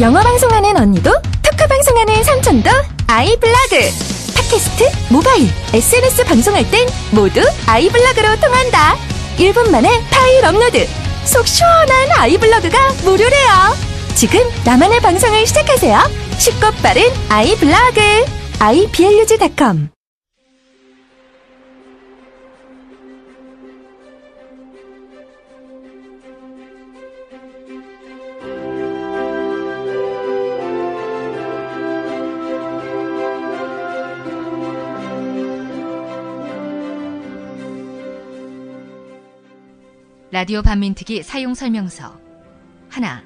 영어 방송하는 언니도 토크 방송하는 삼촌도 아이블로그 팟캐스트, 모바일, SNS 방송할 땐 모두 아이블로그로 통한다. 1분 만에 파일 업로드. 속 시원한 아이블로그가 무료래요. 지금 나만의 방송을 시작하세요. 쉽고 빠른 아이블로그. iblog.com 라디오 반민특위 사용 설명서 하나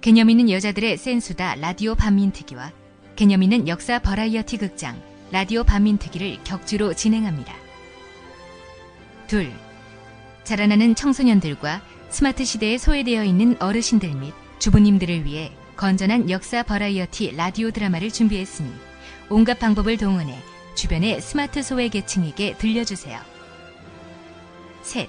개념 있는 여자들의 센수다 라디오 반민특위와 개념 있는 역사 버라이어티 극장 라디오 반민특위를 격주로 진행합니다. 둘 자라나는 청소년들과 스마트 시대에 소외되어 있는 어르신들 및 주부님들을 위해 건전한 역사 버라이어티 라디오 드라마를 준비했으니 온갖 방법을 동원해 주변의 스마트 소외 계층에게 들려주세요. 셋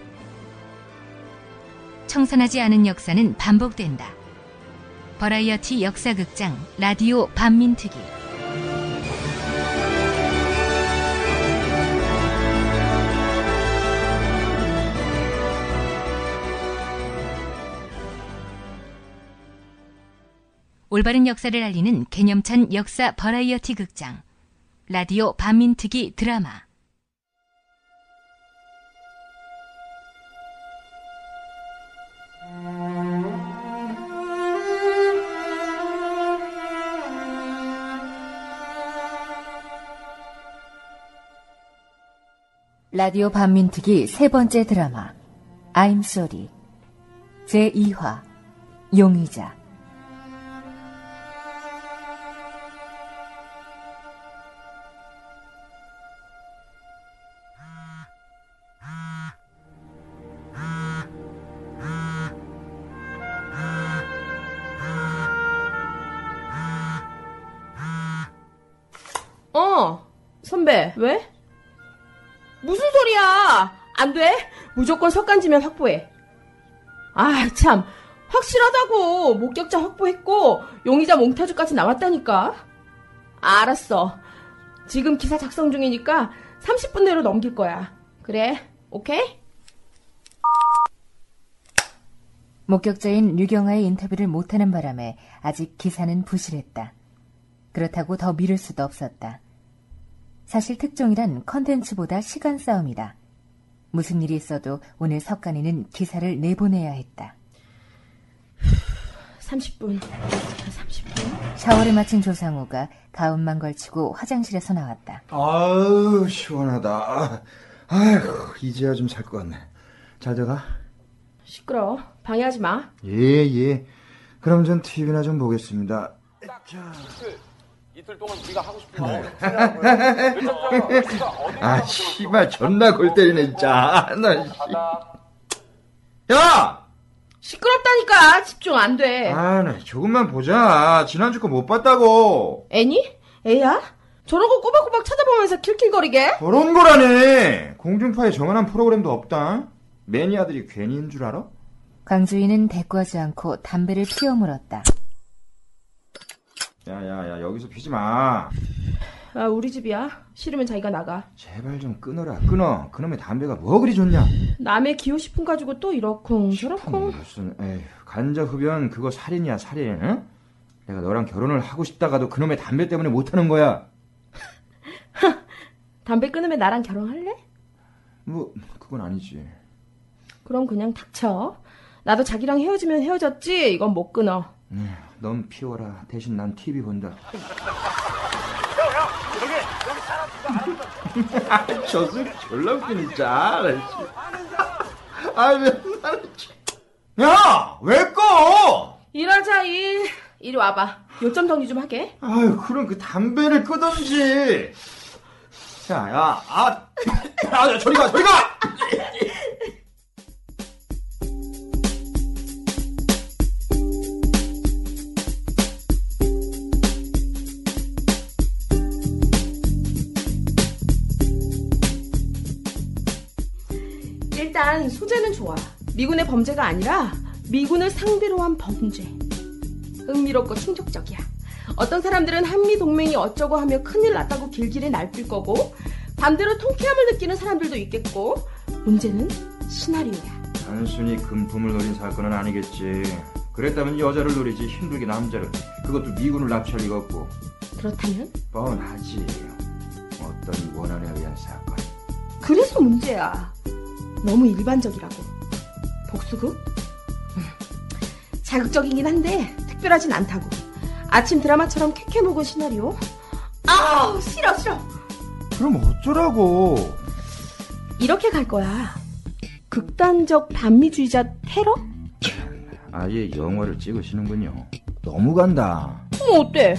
청산하지 않은 역사는 반복된다. 버라이어티 역사극장 라디오 반민특위 올바른 역사를 알리는 개념찬 역사 버라이어티 극장 라디오 반민특위 드라마 라디오 반민특위 세 번째 드라마 I'm Sorry. 제2화 용의자. 어, 선배, 왜? 무슨 소리야? 안 돼? 무조건 석간지면 확보해. 아, 참. 확실하다고. 목격자 확보했고, 용의자 몽타주까지 나왔다니까. 알았어. 지금 기사 작성 중이니까 30분 내로 넘길 거야. 그래, 오케이? 목격자인 류경아의 인터뷰를 못하는 바람에 아직 기사는 부실했다. 그렇다고 더 미룰 수도 없었다. 사실 특종이란 컨텐츠보다 시간 싸움이다. 무슨 일이 있어도 오늘 석간이는 기사를 내보내야 했다. 30분. 30분. 샤워를 마친 조상우가 가운만 걸치고 화장실에서 나왔다. 아유 시원하다. 아휴 이제야 좀살것 같네. 잘 들어가? 시끄러워. 방해하지 마. 예 예. 그럼 전 TV나 좀 보겠습니다. 자. 이틀 동안 네가 하고 싶은 거 아 씨발 존나 골 때리네 진짜. 나 씨. 야! 시끄럽다니까. 집중 안 돼. 아, 나 조금만 보자. 지난주 거 못 봤다고. 애니? 애야? 저런 거 꼬박꼬박 찾아보면서 킬킬거리게? 그런 거라네. 공중파에 정연한 프로그램도 없다. 매니아들이 괜히인 줄 알아? 광주인은 대꾸하지 않고 담배를 피워 물었다. 야야야 여기서 피지 마. 아, 우리 집이야. 싫으면 자기가 나가. 제발 좀 끊어라 끊어. 그놈의 담배가 뭐 그리 좋냐? 남의 기호 식품 가지고 또 이러쿵 저러쿵. 무슨 에휴 간접 흡연 그거 살인이야 살인. 응? 내가 너랑 결혼을 하고 싶다가도 그놈의 담배 때문에 못하는 거야. 담배 끊으면 나랑 결혼할래? 뭐 그건 아니지. 그럼 그냥 닥쳐. 나도 자기랑 헤어지면 헤어졌지. 이건 못 끊어. 에휴, 넌 피워라. 대신 난 TV 본다. 저 소리 졸라 웃기네, 진짜. 아, 맨날. 야! 왜 꺼! 일하자 일. 이리 와봐. 요점 정리 좀 하게. 아유, 그럼 그 담배를 끄던지. 야, 야, 아, 야, 야, 저리 가, 저리 가! 소재는 좋아. 미군의 범죄가 아니라 미군을 상대로 한 범죄. 흥미롭고 충격적이야. 어떤 사람들은 한미 동맹이 어쩌고 하며 큰일 났다고 길길이 날뛸 거고 반대로 통쾌함을 느끼는 사람들도 있겠고 문제는 시나리오야. 단순히 금품을 노린 사건은 아니겠지. 그랬다면 여자를 노리지 힘들게 남자를. 그것도 미군을 납치할 리가 없고. 그렇다면 뻔하지. 어떤 원한에 의한 사건. 그래서 문제야. 너무 일반적이라고. 복수극? 음, 자극적이긴 한데 특별하진 않다고. 아침 드라마처럼 캐캐 묵은 시나리오? 아우 싫어 싫어. 그럼 어쩌라고? 이렇게 갈 거야. 극단적 반미주의자 테러? 아예 영화를 찍으시는군요. 너무 간다. 어, 어때?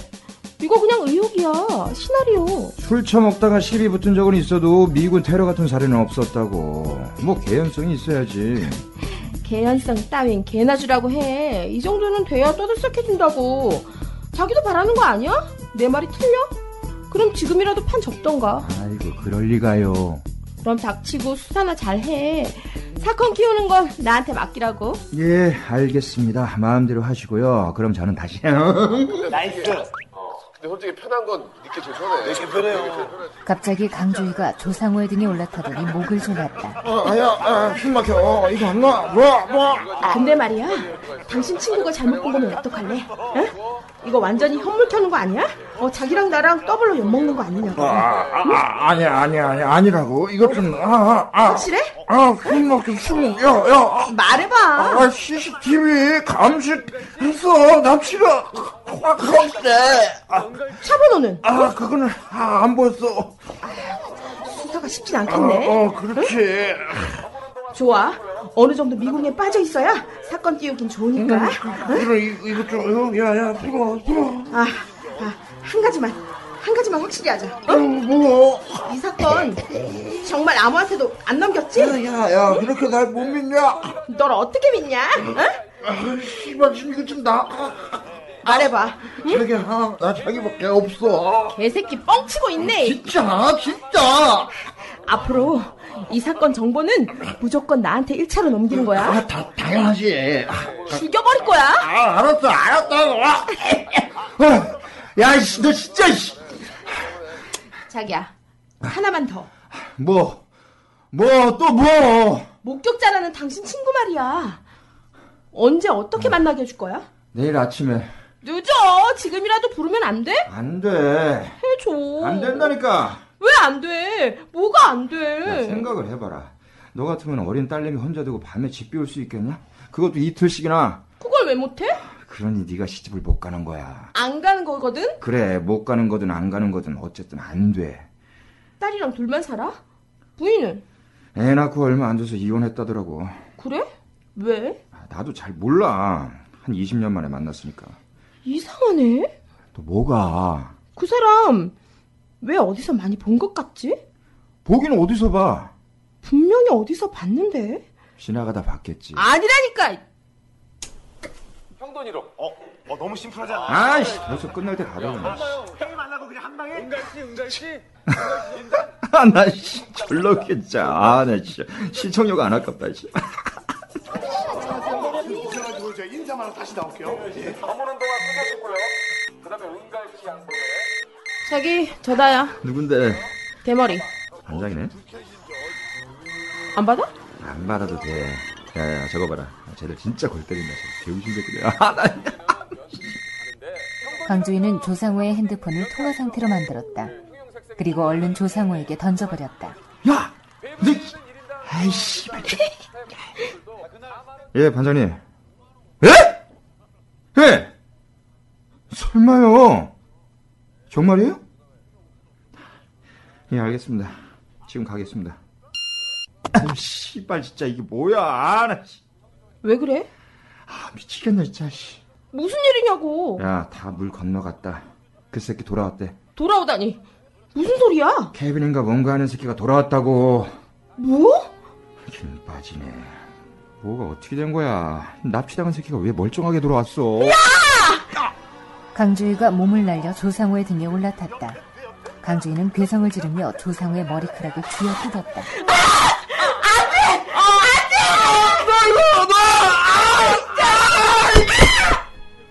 이거 그냥 의혹이야. 시나리오. 술 처먹다가 시비 붙은 적은 있어도 미군 테러 같은 사례는 없었다고. 뭐 개연성이 있어야지. 개연성 따윈 개나 주라고 해. 이 정도는 돼야 떠들썩해진다고. 자기도 바라는 거 아니야? 내 말이 틀려? 그럼 지금이라도 판 접던가. 아이고 그럴 리가요. 그럼 닥치고 수사나 잘해. 사건 키우는 건 나한테 맡기라고. 예, 알겠습니다. 마음대로 하시고요. 그럼 저는 다시. nice. 근데 솔직히 편한 건 니께 제일 편해. 내게 편해요. 갑자기 강주희가 조상우의 등에 올라타더니 목을 졸랐다. 아야, 아, 숨 막혀. 어, 이거 안 나. 뭐, 뭐. 근데 말이야. 당신 친구가 잘못 본 거면 어떡할래? 응? 이거 완전히 현물 켜는 거 아니야? 어, 자기랑 나랑 더블로 엿먹는 거 아니냐고. 아, 아, 아니야, 아니야, 아니야, 아니라고. 이것 좀, 아, 아, 아. 확실해? 아, 숨 막혀, 숨. 야, 야. 말해봐. 아, CCTV 감식했어. 납치가 확확돼. 아, 차 번호는? 아, 그거는 아, 안 보였어. 수사가 쉽진 어, 않겠네. 어, 그렇지. 좋아. 어느 정도 미궁에 빠져 있어야 사건 띄우긴 좋으니까. 그래, 이- 이거 좀, 야, 야, 풀어, 풀어. 아, 아, 한 가지만, 한 가지만 확실히 하자. 어, 뭐? 이 사건 정말 아무한테도 안 넘겼지? 야, 야, 그렇게 날 못 믿냐? 널 어떻게 믿냐? 응? 아, 씨발, 지금 이거 좀 나. 말해봐. 자기야, 나 자기밖에 없어. 개새끼 뻥치고 있네. 진짜, 진짜. 앞으로 이 사건 정보는 무조건 나한테 1차로 넘기는 거야. 아, 다, 당연하지. 죽여버릴 거야. 아, 알았어, 알았다고. 아, 야, 씨, 너 진짜, 씨. 자기야, 하나만 더. 뭐, 뭐, 또 뭐. 목격자라는 당신 친구 말이야. 언제 어떻게 만나게 해줄 거야? 내일 아침에. 늦어. 지금이라도 부르면 안 돼? 안 돼. 해줘. 안 된다니까. 왜 안 돼? 뭐가 안 야, 돼? 생각을 해봐라. 너 같으면 어린 딸내미 혼자 두고 밤에 집 비울 수 있겠냐? 그것도 이틀씩이나. 그걸 왜 못해? 그러니 네가 시집을 못 가는 거야. 안 가는 거거든? 그래, 못 가는 거든 안 가는 거든 어쨌든 안 돼. 딸이랑 둘만 살아? 부인은? 애 낳고 얼마 안 돼서 이혼했다더라고. 그래? 왜? 아, 나도 잘 몰라. 한 20년 만에 만났으니까. 이상하네. 또 뭐가? 그 사람 왜 어디서 많이 본 것 같지? 보긴 어디서 봐? 분명히 어디서 봤는데. 지나가다 봤겠지. 아니라니까. 형 돈이로. 어, 어 너무 심플하잖아. 아이씨, 벌써 끝날 때 가려고. 형이 만나고 그냥 한 방에. 은갈 씨, 은갈씨. 아, 나, 씨, 졸라 웃겠자. 아, 나 진짜. 시청료가 안 아깝다, 씨. 저 인사만 하고 다시 나올게요. 예. 어머는 동안 끝내셨고요. 그 다음에 은갈씨 양보에. 자기 저다야. 누군데? 대머리. 반장이네? 안 받아? 안 받아도 돼. 야, 야, 저거 봐라. 쟤들 진짜 골 때린다. 쟤 개우신 새끼들. 아, 나. 강주희는 조상우의 핸드폰을 통화 상태로 만들었다. 그리고 얼른 조상우에게 던져버렸다. 야! 너, 아이씨. 예, 반장님. 예? 예? 설마요. 정말이에요? 예, 알겠습니다. 지금 가겠습니다. 아유, 씨발, 진짜 이게 뭐야. 아, 나, 씨. 왜 그래? 아, 미치겠네, 진짜, 씨. 무슨 일이냐고. 야, 다 물 건너갔다. 그 새끼 돌아왔대. 돌아오다니. 무슨 소리야? 케빈인가 뭔가 하는 새끼가 돌아왔다고. 뭐? 힘 빠지네. 뭐가 어떻게 된 거야? 납치당한 새끼가 왜 멀쩡하게 돌아왔어? 강주희가 몸을 날려 조상우의 등에 올라탔다. 강주희는 괴성을 지르며 조상우의 머리카락을 쥐어 뜯었다.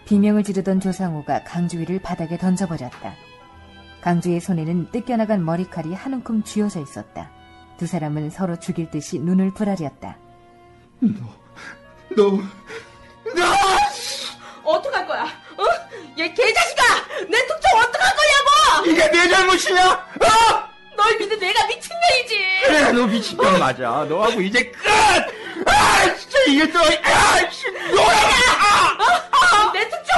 비명을 지르던 조상우가 강주희를 바닥에 던져버렸다. 강주희의 손에는 뜯겨나간 머리칼이 한 움큼 쥐어져 있었다. 두 사람은 서로 죽일 듯이 눈을 부라렸다. 너, 어떡할 거야? 어? 얘 개자식아! 내 특종 어떡할 거냐고! 이게 내 잘못이냐? 어? 널 믿은 내가 미친년이지! 그래, 너 미친년 맞아. 너하고 이제 끝! 아, 진짜 이게 또, 아, 씨, 뭐야! 어? 내 특종!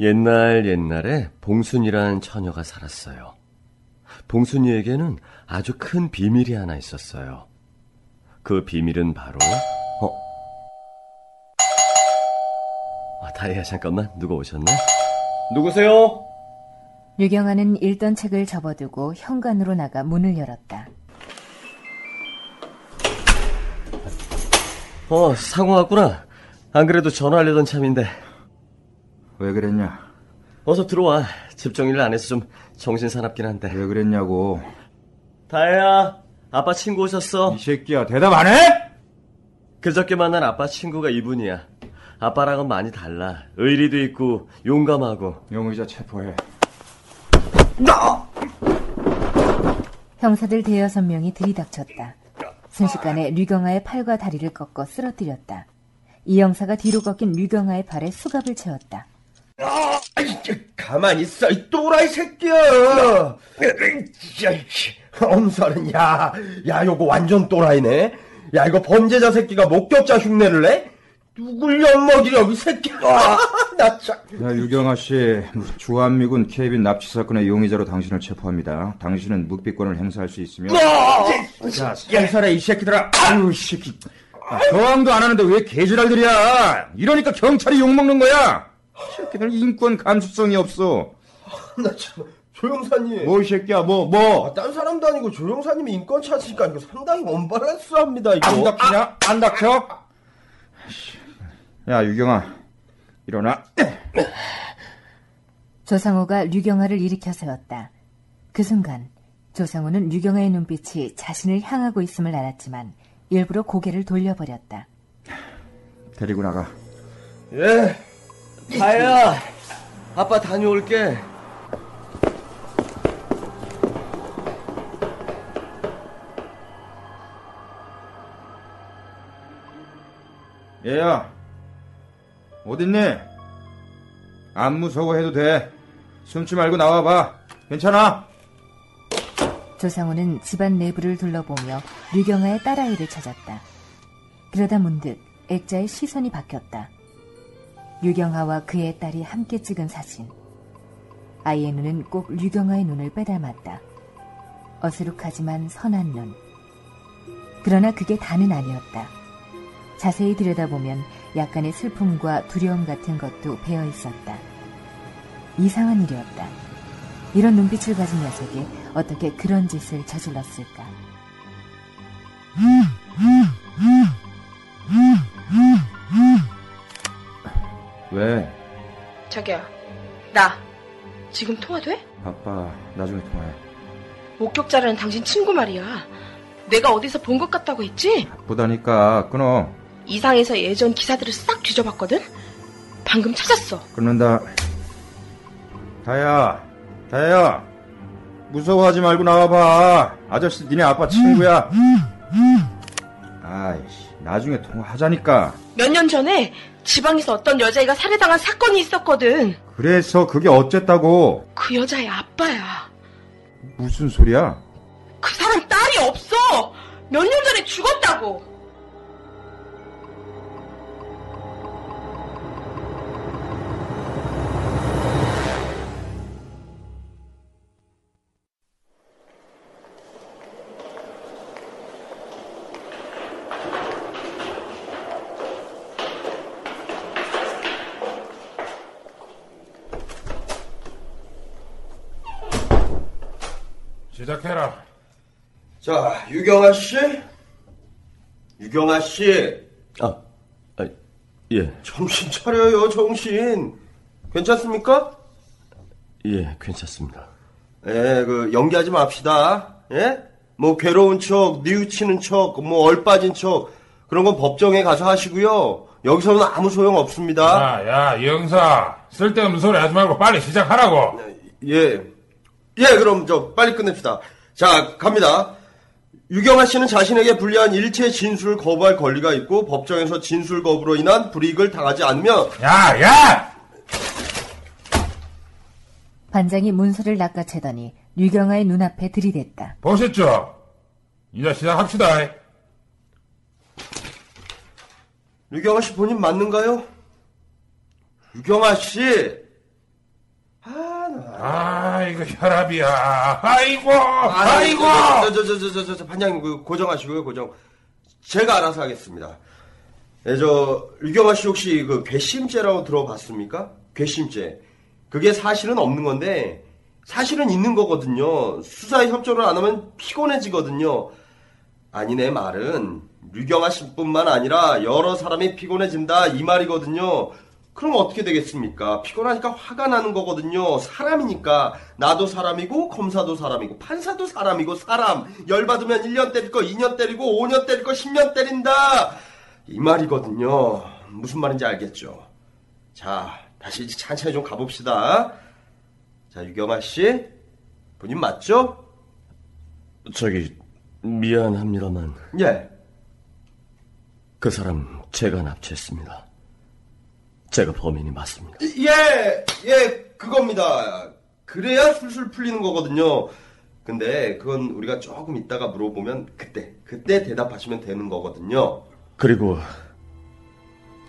옛날 옛날에 봉순이라는 처녀가 살았어요. 봉순이에게는 아주 큰 비밀이 하나 있었어요. 그 비밀은 바로 어? 아, 다이아 잠깐만 누가 오셨네? 누구세요? 유경아는 읽던 책을 접어두고 현관으로 나가 문을 열었다. 어 상호 왔구나. 안 그래도 전화하려던 참인데 왜 그랬냐? 어서 들어와. 집정일 안 해서 좀 정신 사납긴 한데. 왜 그랬냐고. 다혜야, 아빠 친구 오셨어. 이 새끼야, 대답 안 해? 그저께 만난 아빠 친구가 이분이야. 아빠랑은 많이 달라. 의리도 있고 용감하고. 용의자 체포해. 형사들 대여섯 명이 들이닥쳤다. 순식간에 류경아의 팔과 다리를 꺾어 쓰러뜨렸다. 이 형사가 뒤로 꺾인 류경아의 팔에 수갑을 채웠다. 가만히 있어, 이 또라이 새끼야! 엄살은, 야, 야, 요거 완전 또라이네? 야, 이거 범죄자 새끼가 목격자 흉내를 내? 누굴 엿먹이려고, 이 새끼야! 나 참. 야, 유경아 씨, 주한미군 케이빈 납치 사건의 용의자로 당신을 체포합니다. 당신은 묵비권을 행사할 수 있으며. 자, 살살해, 이 새끼들아. 아유, 이 새끼. 아, 저항도 안 하는데 왜 개지랄들이야? 이러니까 경찰이 욕먹는 거야! 이 새끼들 인권 감수성이 없어. 나 참. 조영사님. 뭐, 이 새끼야, 뭐, 뭐. 아, 딴 사람도 아니고 조영사님이 인권 찾으니까 이거 상당히 언밸런스합니다, 이거. 안 닥치냐? 안 닥쳐? 야, 유경아. 일어나. 조상호가 류경아를 일으켜 세웠다. 그 순간 조상호는 류경아의 눈빛이 자신을 향하고 있음을 알았지만 일부러 고개를 돌려버렸다. 데리고 나가. 예. 다혜야, 아빠 다녀올게. 얘야. 어딨니? 안 무서워해도 돼. 숨지 말고 나와봐. 괜찮아? 조상호는 집안 내부를 둘러보며 류경아의 딸아이를 찾았다. 그러다 문득 액자의 시선이 바뀌었다. 류경아와 그의 딸이 함께 찍은 사진. 아이의 눈은 꼭 류경아의 눈을 빼닮았다. 어수룩하지만 선한 눈. 그러나 그게 다는 아니었다. 자세히 들여다보면 약간의 슬픔과 두려움 같은 것도 배어 있었다. 이상한 일이었다. 이런 눈빛을 가진 녀석이 어떻게 그런 짓을 저질렀을까? 왜? 자기야, 나 지금 통화 돼? 바빠. 나중에 통화해. 목격자라는 당신 친구 말이야. 내가 어디서 본 것 같다고 했지? 바쁘다니까 끊어. 이상해서 예전 기사들을 싹 뒤져봤거든? 방금 찾았어. 끊는다. 다야, 다야. 무서워하지 말고 나와봐. 아저씨 니네 아빠 친구야. 아이씨. 나중에 통화하자니까. 몇 년 전에 지방에서 어떤 여자애가 살해당한 사건이 있었거든. 그래서 그게 어쨌다고? 그 여자의 아빠야. 무슨 소리야? 그 사람 딸이 없어. 몇 년 전에 죽었다고. 시작해라. 자, 유경아 씨? 유경아 씨. 아, 아, 예, 정신 차려요, 정신. 괜찮습니까? 예, 괜찮습니다. 예, 그, 연기하지 맙시다. 예? 뭐, 괴로운 척, 뉘우치는 척, 뭐, 얼빠진 척, 그런 건 법정에 가서 하시고요. 여기서는 아무 소용 없습니다. 야, 야, 이 형사. 쓸데없는 소리 하지 말고 빨리 시작하라고. 예. 예, 그럼 저 빨리 끝냅시다. 자, 갑니다. 유경아 씨는 자신에게 불리한 일체 진술 거부할 권리가 있고 법정에서 진술 거부로 인한 불이익을 당하지 않으면 야, 야! 반장이 문서를 낚아채더니 류경아의 눈앞에 들이댔다. 보셨죠? 이제 시작합시다. 유경아 씨 본인 맞는가요? 유경아 씨. 아, 이거 혈압이야. 아이고, 아이고! 저, 저, 저, 저, 저, 저, 저, 반장님, 그, 고정하시고요, 고정. 제가 알아서 하겠습니다. 예, 저, 유경아 씨 혹시 그 괘씸죄라고 들어봤습니까? 괘씸죄. 그게 사실은 없는 건데, 사실은 있는 거거든요. 수사에 협조를 안 하면 피곤해지거든요. 아니, 내 말은, 유경아 씨뿐만 아니라 여러 사람이 피곤해진다, 이 말이거든요. 그럼 어떻게 되겠습니까? 피곤하니까 화가 나는 거거든요. 사람이니까. 나도 사람이고, 검사도 사람이고, 판사도 사람이고, 사람. 열받으면 1년 때릴 거 2년 때리고, 5년 때릴 거 10년 때린다. 이 말이거든요. 무슨 말인지 알겠죠? 자, 다시 이제 천천히 좀 가봅시다. 자, 유경아 씨. 본인 맞죠? 저기, 미안합니다만, 예. 그 사람 제가 납치했습니다. 제가 범인이 맞습니다. 예, 예, 그겁니다. 그래야 술술 풀리는 거거든요. 근데 그건 우리가 조금 있다가 물어보면 그때, 그때 대답하시면 되는 거거든요. 그리고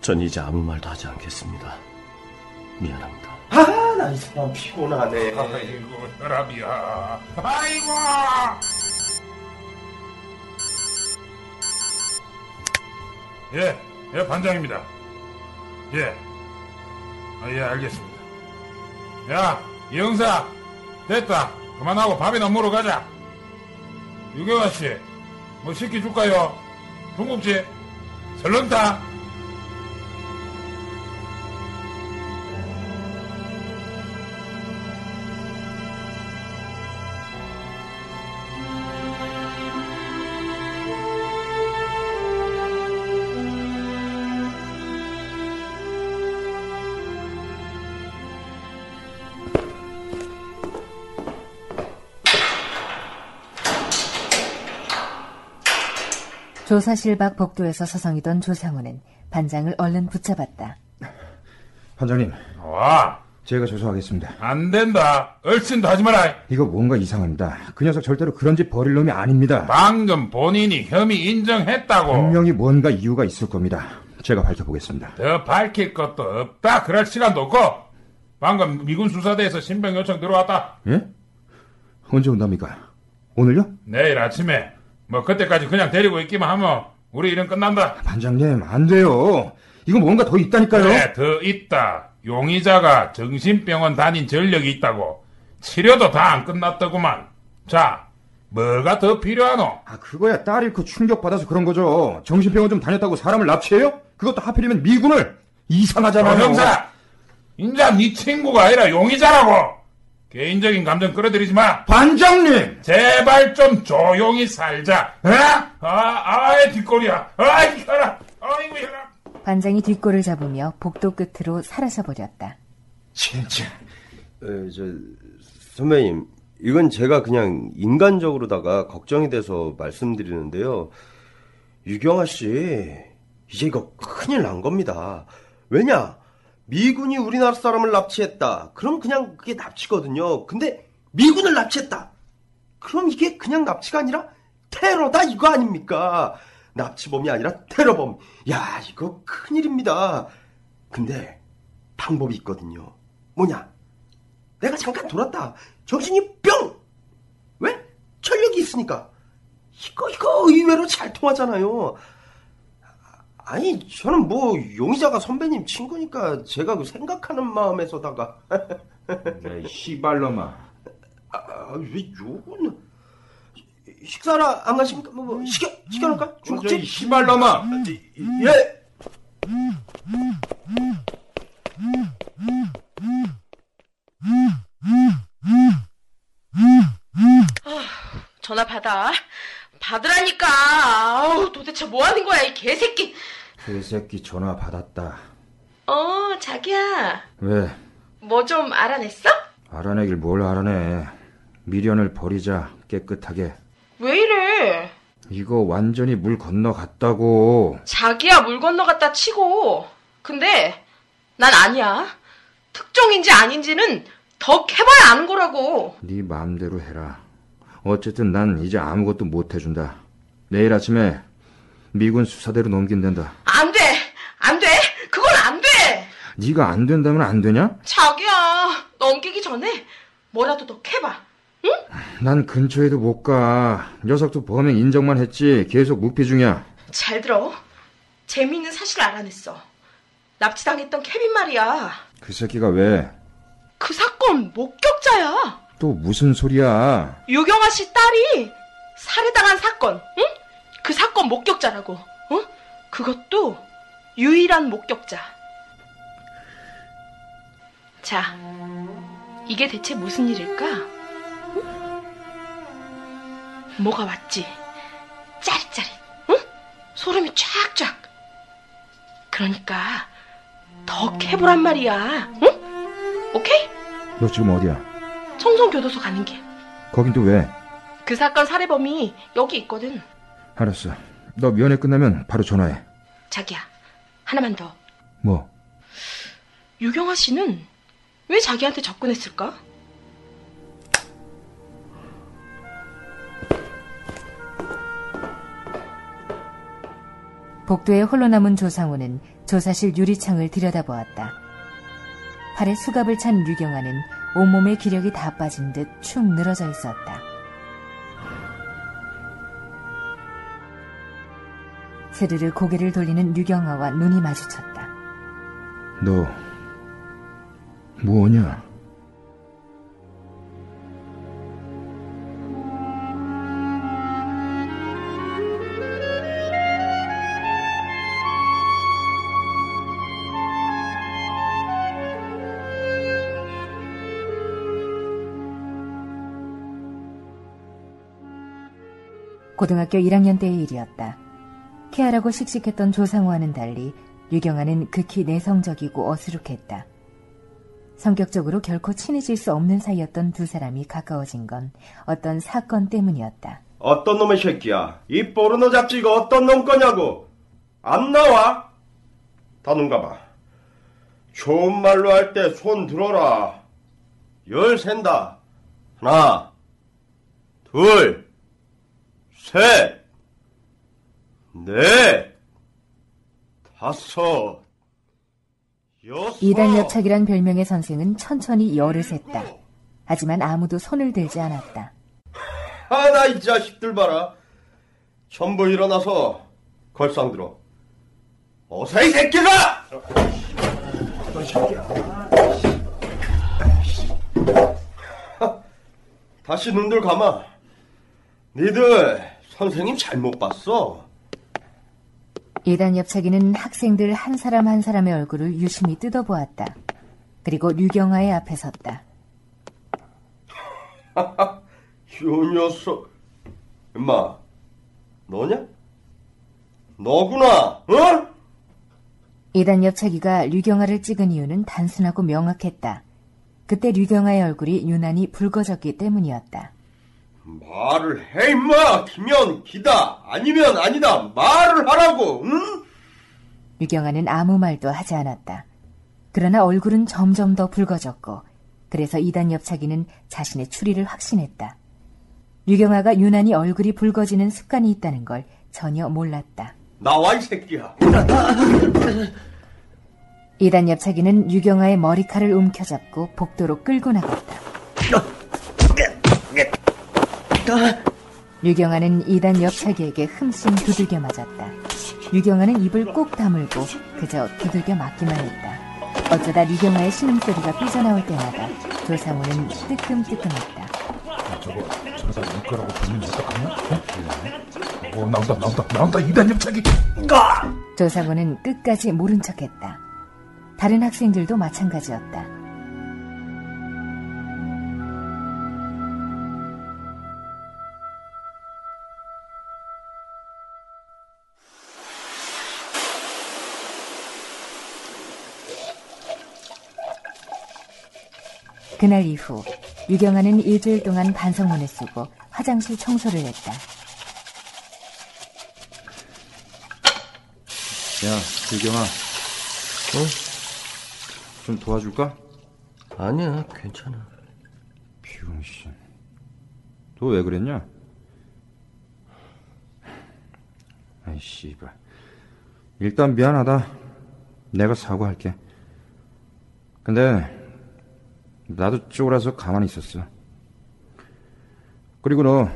전 이제 아무 말도 하지 않겠습니다. 미안합니다. 아, 나이 사람 피곤하네. 아이고, 혈압이야. 아이고! 예, 예, 반장입니다. 예. 아, 예, 알겠습니다. 야, 이 형사, 됐다. 그만하고 밥이나 먹으러 가자. 유경아 씨, 뭐 시켜줄까요? 중국집? 설렁탕? 조사실 밖 복도에서 서성이던 조상우는 반장을 얼른 붙잡았다. 반장님, 와, 제가 조사하겠습니다. 안 된다. 얼씬도 하지 마라. 이거 뭔가 이상합니다. 그 녀석 절대로 그런 짓 벌일 놈이 아닙니다. 방금 본인이 혐의 인정했다고. 분명히 뭔가 이유가 있을 겁니다. 제가 밝혀보겠습니다. 더 밝힐 것도 없다. 그럴 시간도 없고. 방금 미군 수사대에서 신병 요청 들어왔다. 예? 언제 온답니까? 오늘요? 내일 아침에. 뭐 그때까지 그냥 데리고 있기만 하면 우리 일은 끝난다. 반장님, 안 돼요. 이거 뭔가 더 있다니까요. 그래, 더 있다. 용의자가 정신병원 다닌 전력이 있다고. 치료도 다 안 끝났더구만. 자, 뭐가 더 필요하노? 아, 그거야 딸 잃고 충격받아서 그런 거죠. 정신병원 좀 다녔다고 사람을 납치해요? 그것도 하필이면 미군을! 이상하잖아요. 어, 형사! 인자 네 친구가 아니라 용의자라고! 개인적인 감정 끌어들이지 마! 반장님! 제발 좀 조용히 살자! 에? 아, 아이, 뒷골이야! 아이, 혈압! 아이고, 혈압! 반장이 뒷골을 잡으며 복도 끝으로 사라져 버렸다. 진짜. 에, 저, 선배님, 이건 제가 그냥 인간적으로다가 걱정이 돼서 말씀드리는데요. 유경아 씨, 이제 이거 큰일 난 겁니다. 왜냐? 미군이 우리나라 사람을 납치했다. 그럼 그냥 그게 납치거든요. 근데 미군을 납치했다. 그럼 이게 그냥 납치가 아니라 테러다 이거 아닙니까? 납치범이 아니라 테러범. 야, 이거 큰일입니다. 근데 방법이 있거든요. 뭐냐? 내가 잠깐 돌았다. 정신이 뿅! 왜? 철력이 있으니까. 이거, 이거 의외로 잘 통하잖아요. 아니, 저는 뭐, 용의자가 선배님 친구니까 제가 그 생각하는 마음에서다가. 야, 이 씨발놈아. 아, 왜 욕은. 식사를 안 가십니까? 뭐, 뭐 시켜, 시켜놓을까? 저, 이 중국집? 씨발놈아. 예! 전화 받아. 받으라니까. 아우, 도대체 뭐 하는 거야, 이 개새끼. 개새끼 전화 받았다. 어, 자기야. 왜? 뭐 좀 알아냈어? 알아내길 뭘 알아내. 미련을 버리자, 깨끗하게. 왜 이래? 이거 완전히 물 건너갔다고. 자기야 물 건너갔다 치고. 근데 난 아니야. 특종인지 아닌지는 더 캐봐야 아는 거라고. 네 마음대로 해라. 어쨌든 난 이제 아무것도 못 해준다. 내일 아침에 미군 수사대로 넘긴댄다. 안 돼. 안 돼. 그건 안 돼. 네가 안 된다면 안 되냐? 자기야 넘기기 전에 뭐라도 더 캐봐. 난 근처에도 못 가. 녀석도 범행 인정만 했지. 계속 무피 중이야. 잘 들어. 재미있는 사실 알아냈어. 납치당했던 케빈 말이야. 그 새끼가 왜? 그 사건 목격자야. 또 무슨 소리야? 유경아 씨 딸이 살해당한 사건, 응? 그 사건 목격자라고, 어? 그것도 유일한 목격자. 자, 이게 대체 무슨 일일까? 응? 뭐가 왔지? 짜릿짜릿, 응? 소름이 쫙쫙. 그러니까 더 캐보란 말이야, 응? 오케이? 너 지금 어디야? 청송교도소 가는 길. 거긴 또 왜? 그 사건 살해범이 여기 있거든. 알았어. 너 면회 끝나면 바로 전화해. 자기야, 하나만 더. 뭐? 유경아 씨는 왜 자기한테 접근했을까? 복도에 홀로 남은 조상우는 조사실 유리창을 들여다보았다. 팔에 수갑을 찬 유경아는 온몸의 기력이 다 빠진 듯 축 늘어져 있었다. 스르르 고개를 돌리는 유경아와 눈이 마주쳤다. 너 뭐냐? 고등학교 1학년 때의 일이었다. 쾌활하고 씩씩했던 조상우와는 달리 유경아는 극히 내성적이고 어수룩했다. 성격적으로 결코 친해질 수 없는 사이였던 두 사람이 가까워진 건 어떤 사건 때문이었다. 어떤 놈의 새끼야? 이 포르노 잡지 이거 어떤 놈 거냐고? 안 나와? 다 눈 감아. 좋은 말로 할 때 손 들어라. 열 센다. 하나, 둘, 셋, 넷, 다섯, 여섯. 이단 옆차기란 별명의 선생은 천천히 열을 셌다. 하지만 아무도 손을 들지 않았다. 아, 나 이 자식들 봐라. 전부 일어나서 걸상 들어. 어서 이 새끼가! 어떤 새끼야. 다시 눈들 감아. 니들 선생님 잘못 봤어. 이단 옆차기는 학생들 한 사람 한 사람의 얼굴을 유심히 뜯어보았다. 그리고 류경아의 앞에 섰다. 요 녀석. 임마, 너냐? 너구나, 어? 이단 옆차기가 류경아를 찍은 이유는 단순하고 명확했다. 그때 류경아의 얼굴이 유난히 붉어졌기 때문이었다. 말을 해 임마 기면 기다 아니면 아니다 말을 하라고 응? 유경아는 아무 말도 하지 않았다. 그러나 얼굴은 점점 더 붉어졌고 그래서 이단 옆차기는 자신의 추리를 확신했다. 유경아가 유난히 얼굴이 붉어지는 습관이 있다는 걸 전혀 몰랐다. 나와 이 새끼야 이단 옆차기는 유경아의 머리칼을 움켜잡고 복도로 끌고 나갔다. 유경아는 이단 옆차기에게 흠씬 두들겨 맞았다. 유경아는 입을 꼭 다물고 그저 두들겨 맞기만 했다. 어쩌다 유경아의 신음소리가 삐져나올 때마다 조상우는 뜨끔뜨끔했다. 저거 저러다 울 거라고 보면 어떡하냐? 어? 어 나온다 나온다 나온다 이단 옆차기 조상우는 끝까지 모른 척했다. 다른 학생들도 마찬가지였다. 그날 이후 유경아는 일주일 동안 반성문을 쓰고 화장실 청소를 했다. 야, 유경아. 어? 좀 도와줄까? 아니야, 괜찮아. 병신. 너 왜 그랬냐? 아이, 씨발. 일단 미안하다. 내가 사과할게. 근데, 나도 쪼그라서 가만히 있었어. 그리고 너,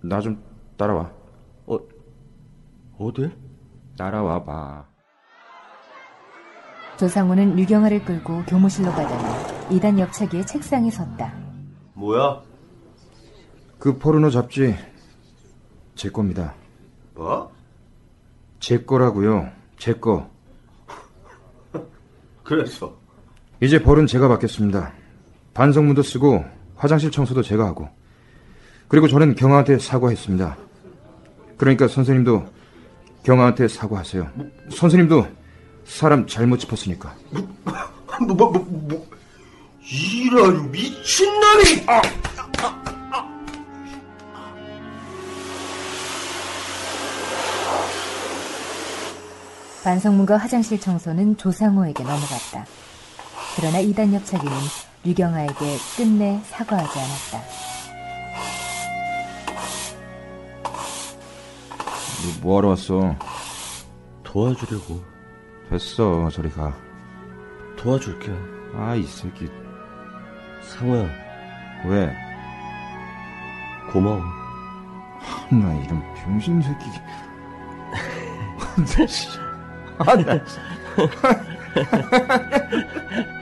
나 좀 따라와. 어, 어딜? 따라와 봐. 조상우는 유경아를 끌고 교무실로 가더니 이단 옆차기의 책상에 섰다. 뭐야? 그 포르노 잡지 제 겁니다. 뭐? 제 거라고요. 제 거. 그랬어 이제 벌은 제가 받겠습니다. 반성문도 쓰고 화장실 청소도 제가 하고 그리고 저는 경아한테 사과했습니다. 그러니까 선생님도 경아한테 사과하세요. 선생님도 사람 잘못 짚었으니까. 뭐, 뭐, 뭐, 뭐. 이런 미친놈이! 아! 반성문과 화장실 청소는 조상호에게 넘어갔다. 그러나 이단 옆차기는 유경아에게 끝내 사과하지 않았다. 너 뭐하러 왔어? 도와주려고. 됐어, 저리 가. 도와줄게. 아, 이 새끼. 상호야, 왜? 고마워. 나 이런 병신 새끼. 아, 나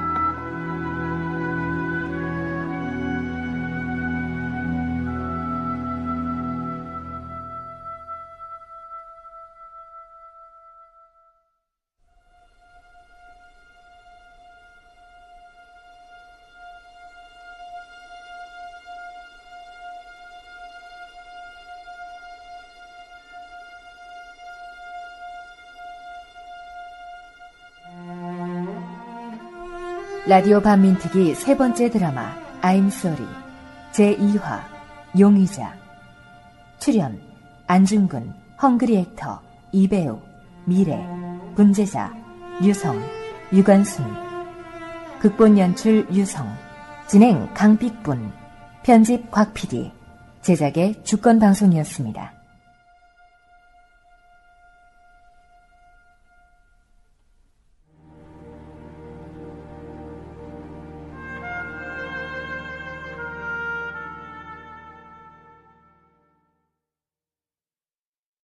라디오 반민특위 세 번째 드라마 I'm Sorry. 제2화 용의자. 출연 안중근, 헝그리 액터, 이배우, 미래, 분재자, 유성, 유관순. 극본 연출 유성. 진행 강빛분. 편집 곽PD. 제작의 주권방송이었습니다.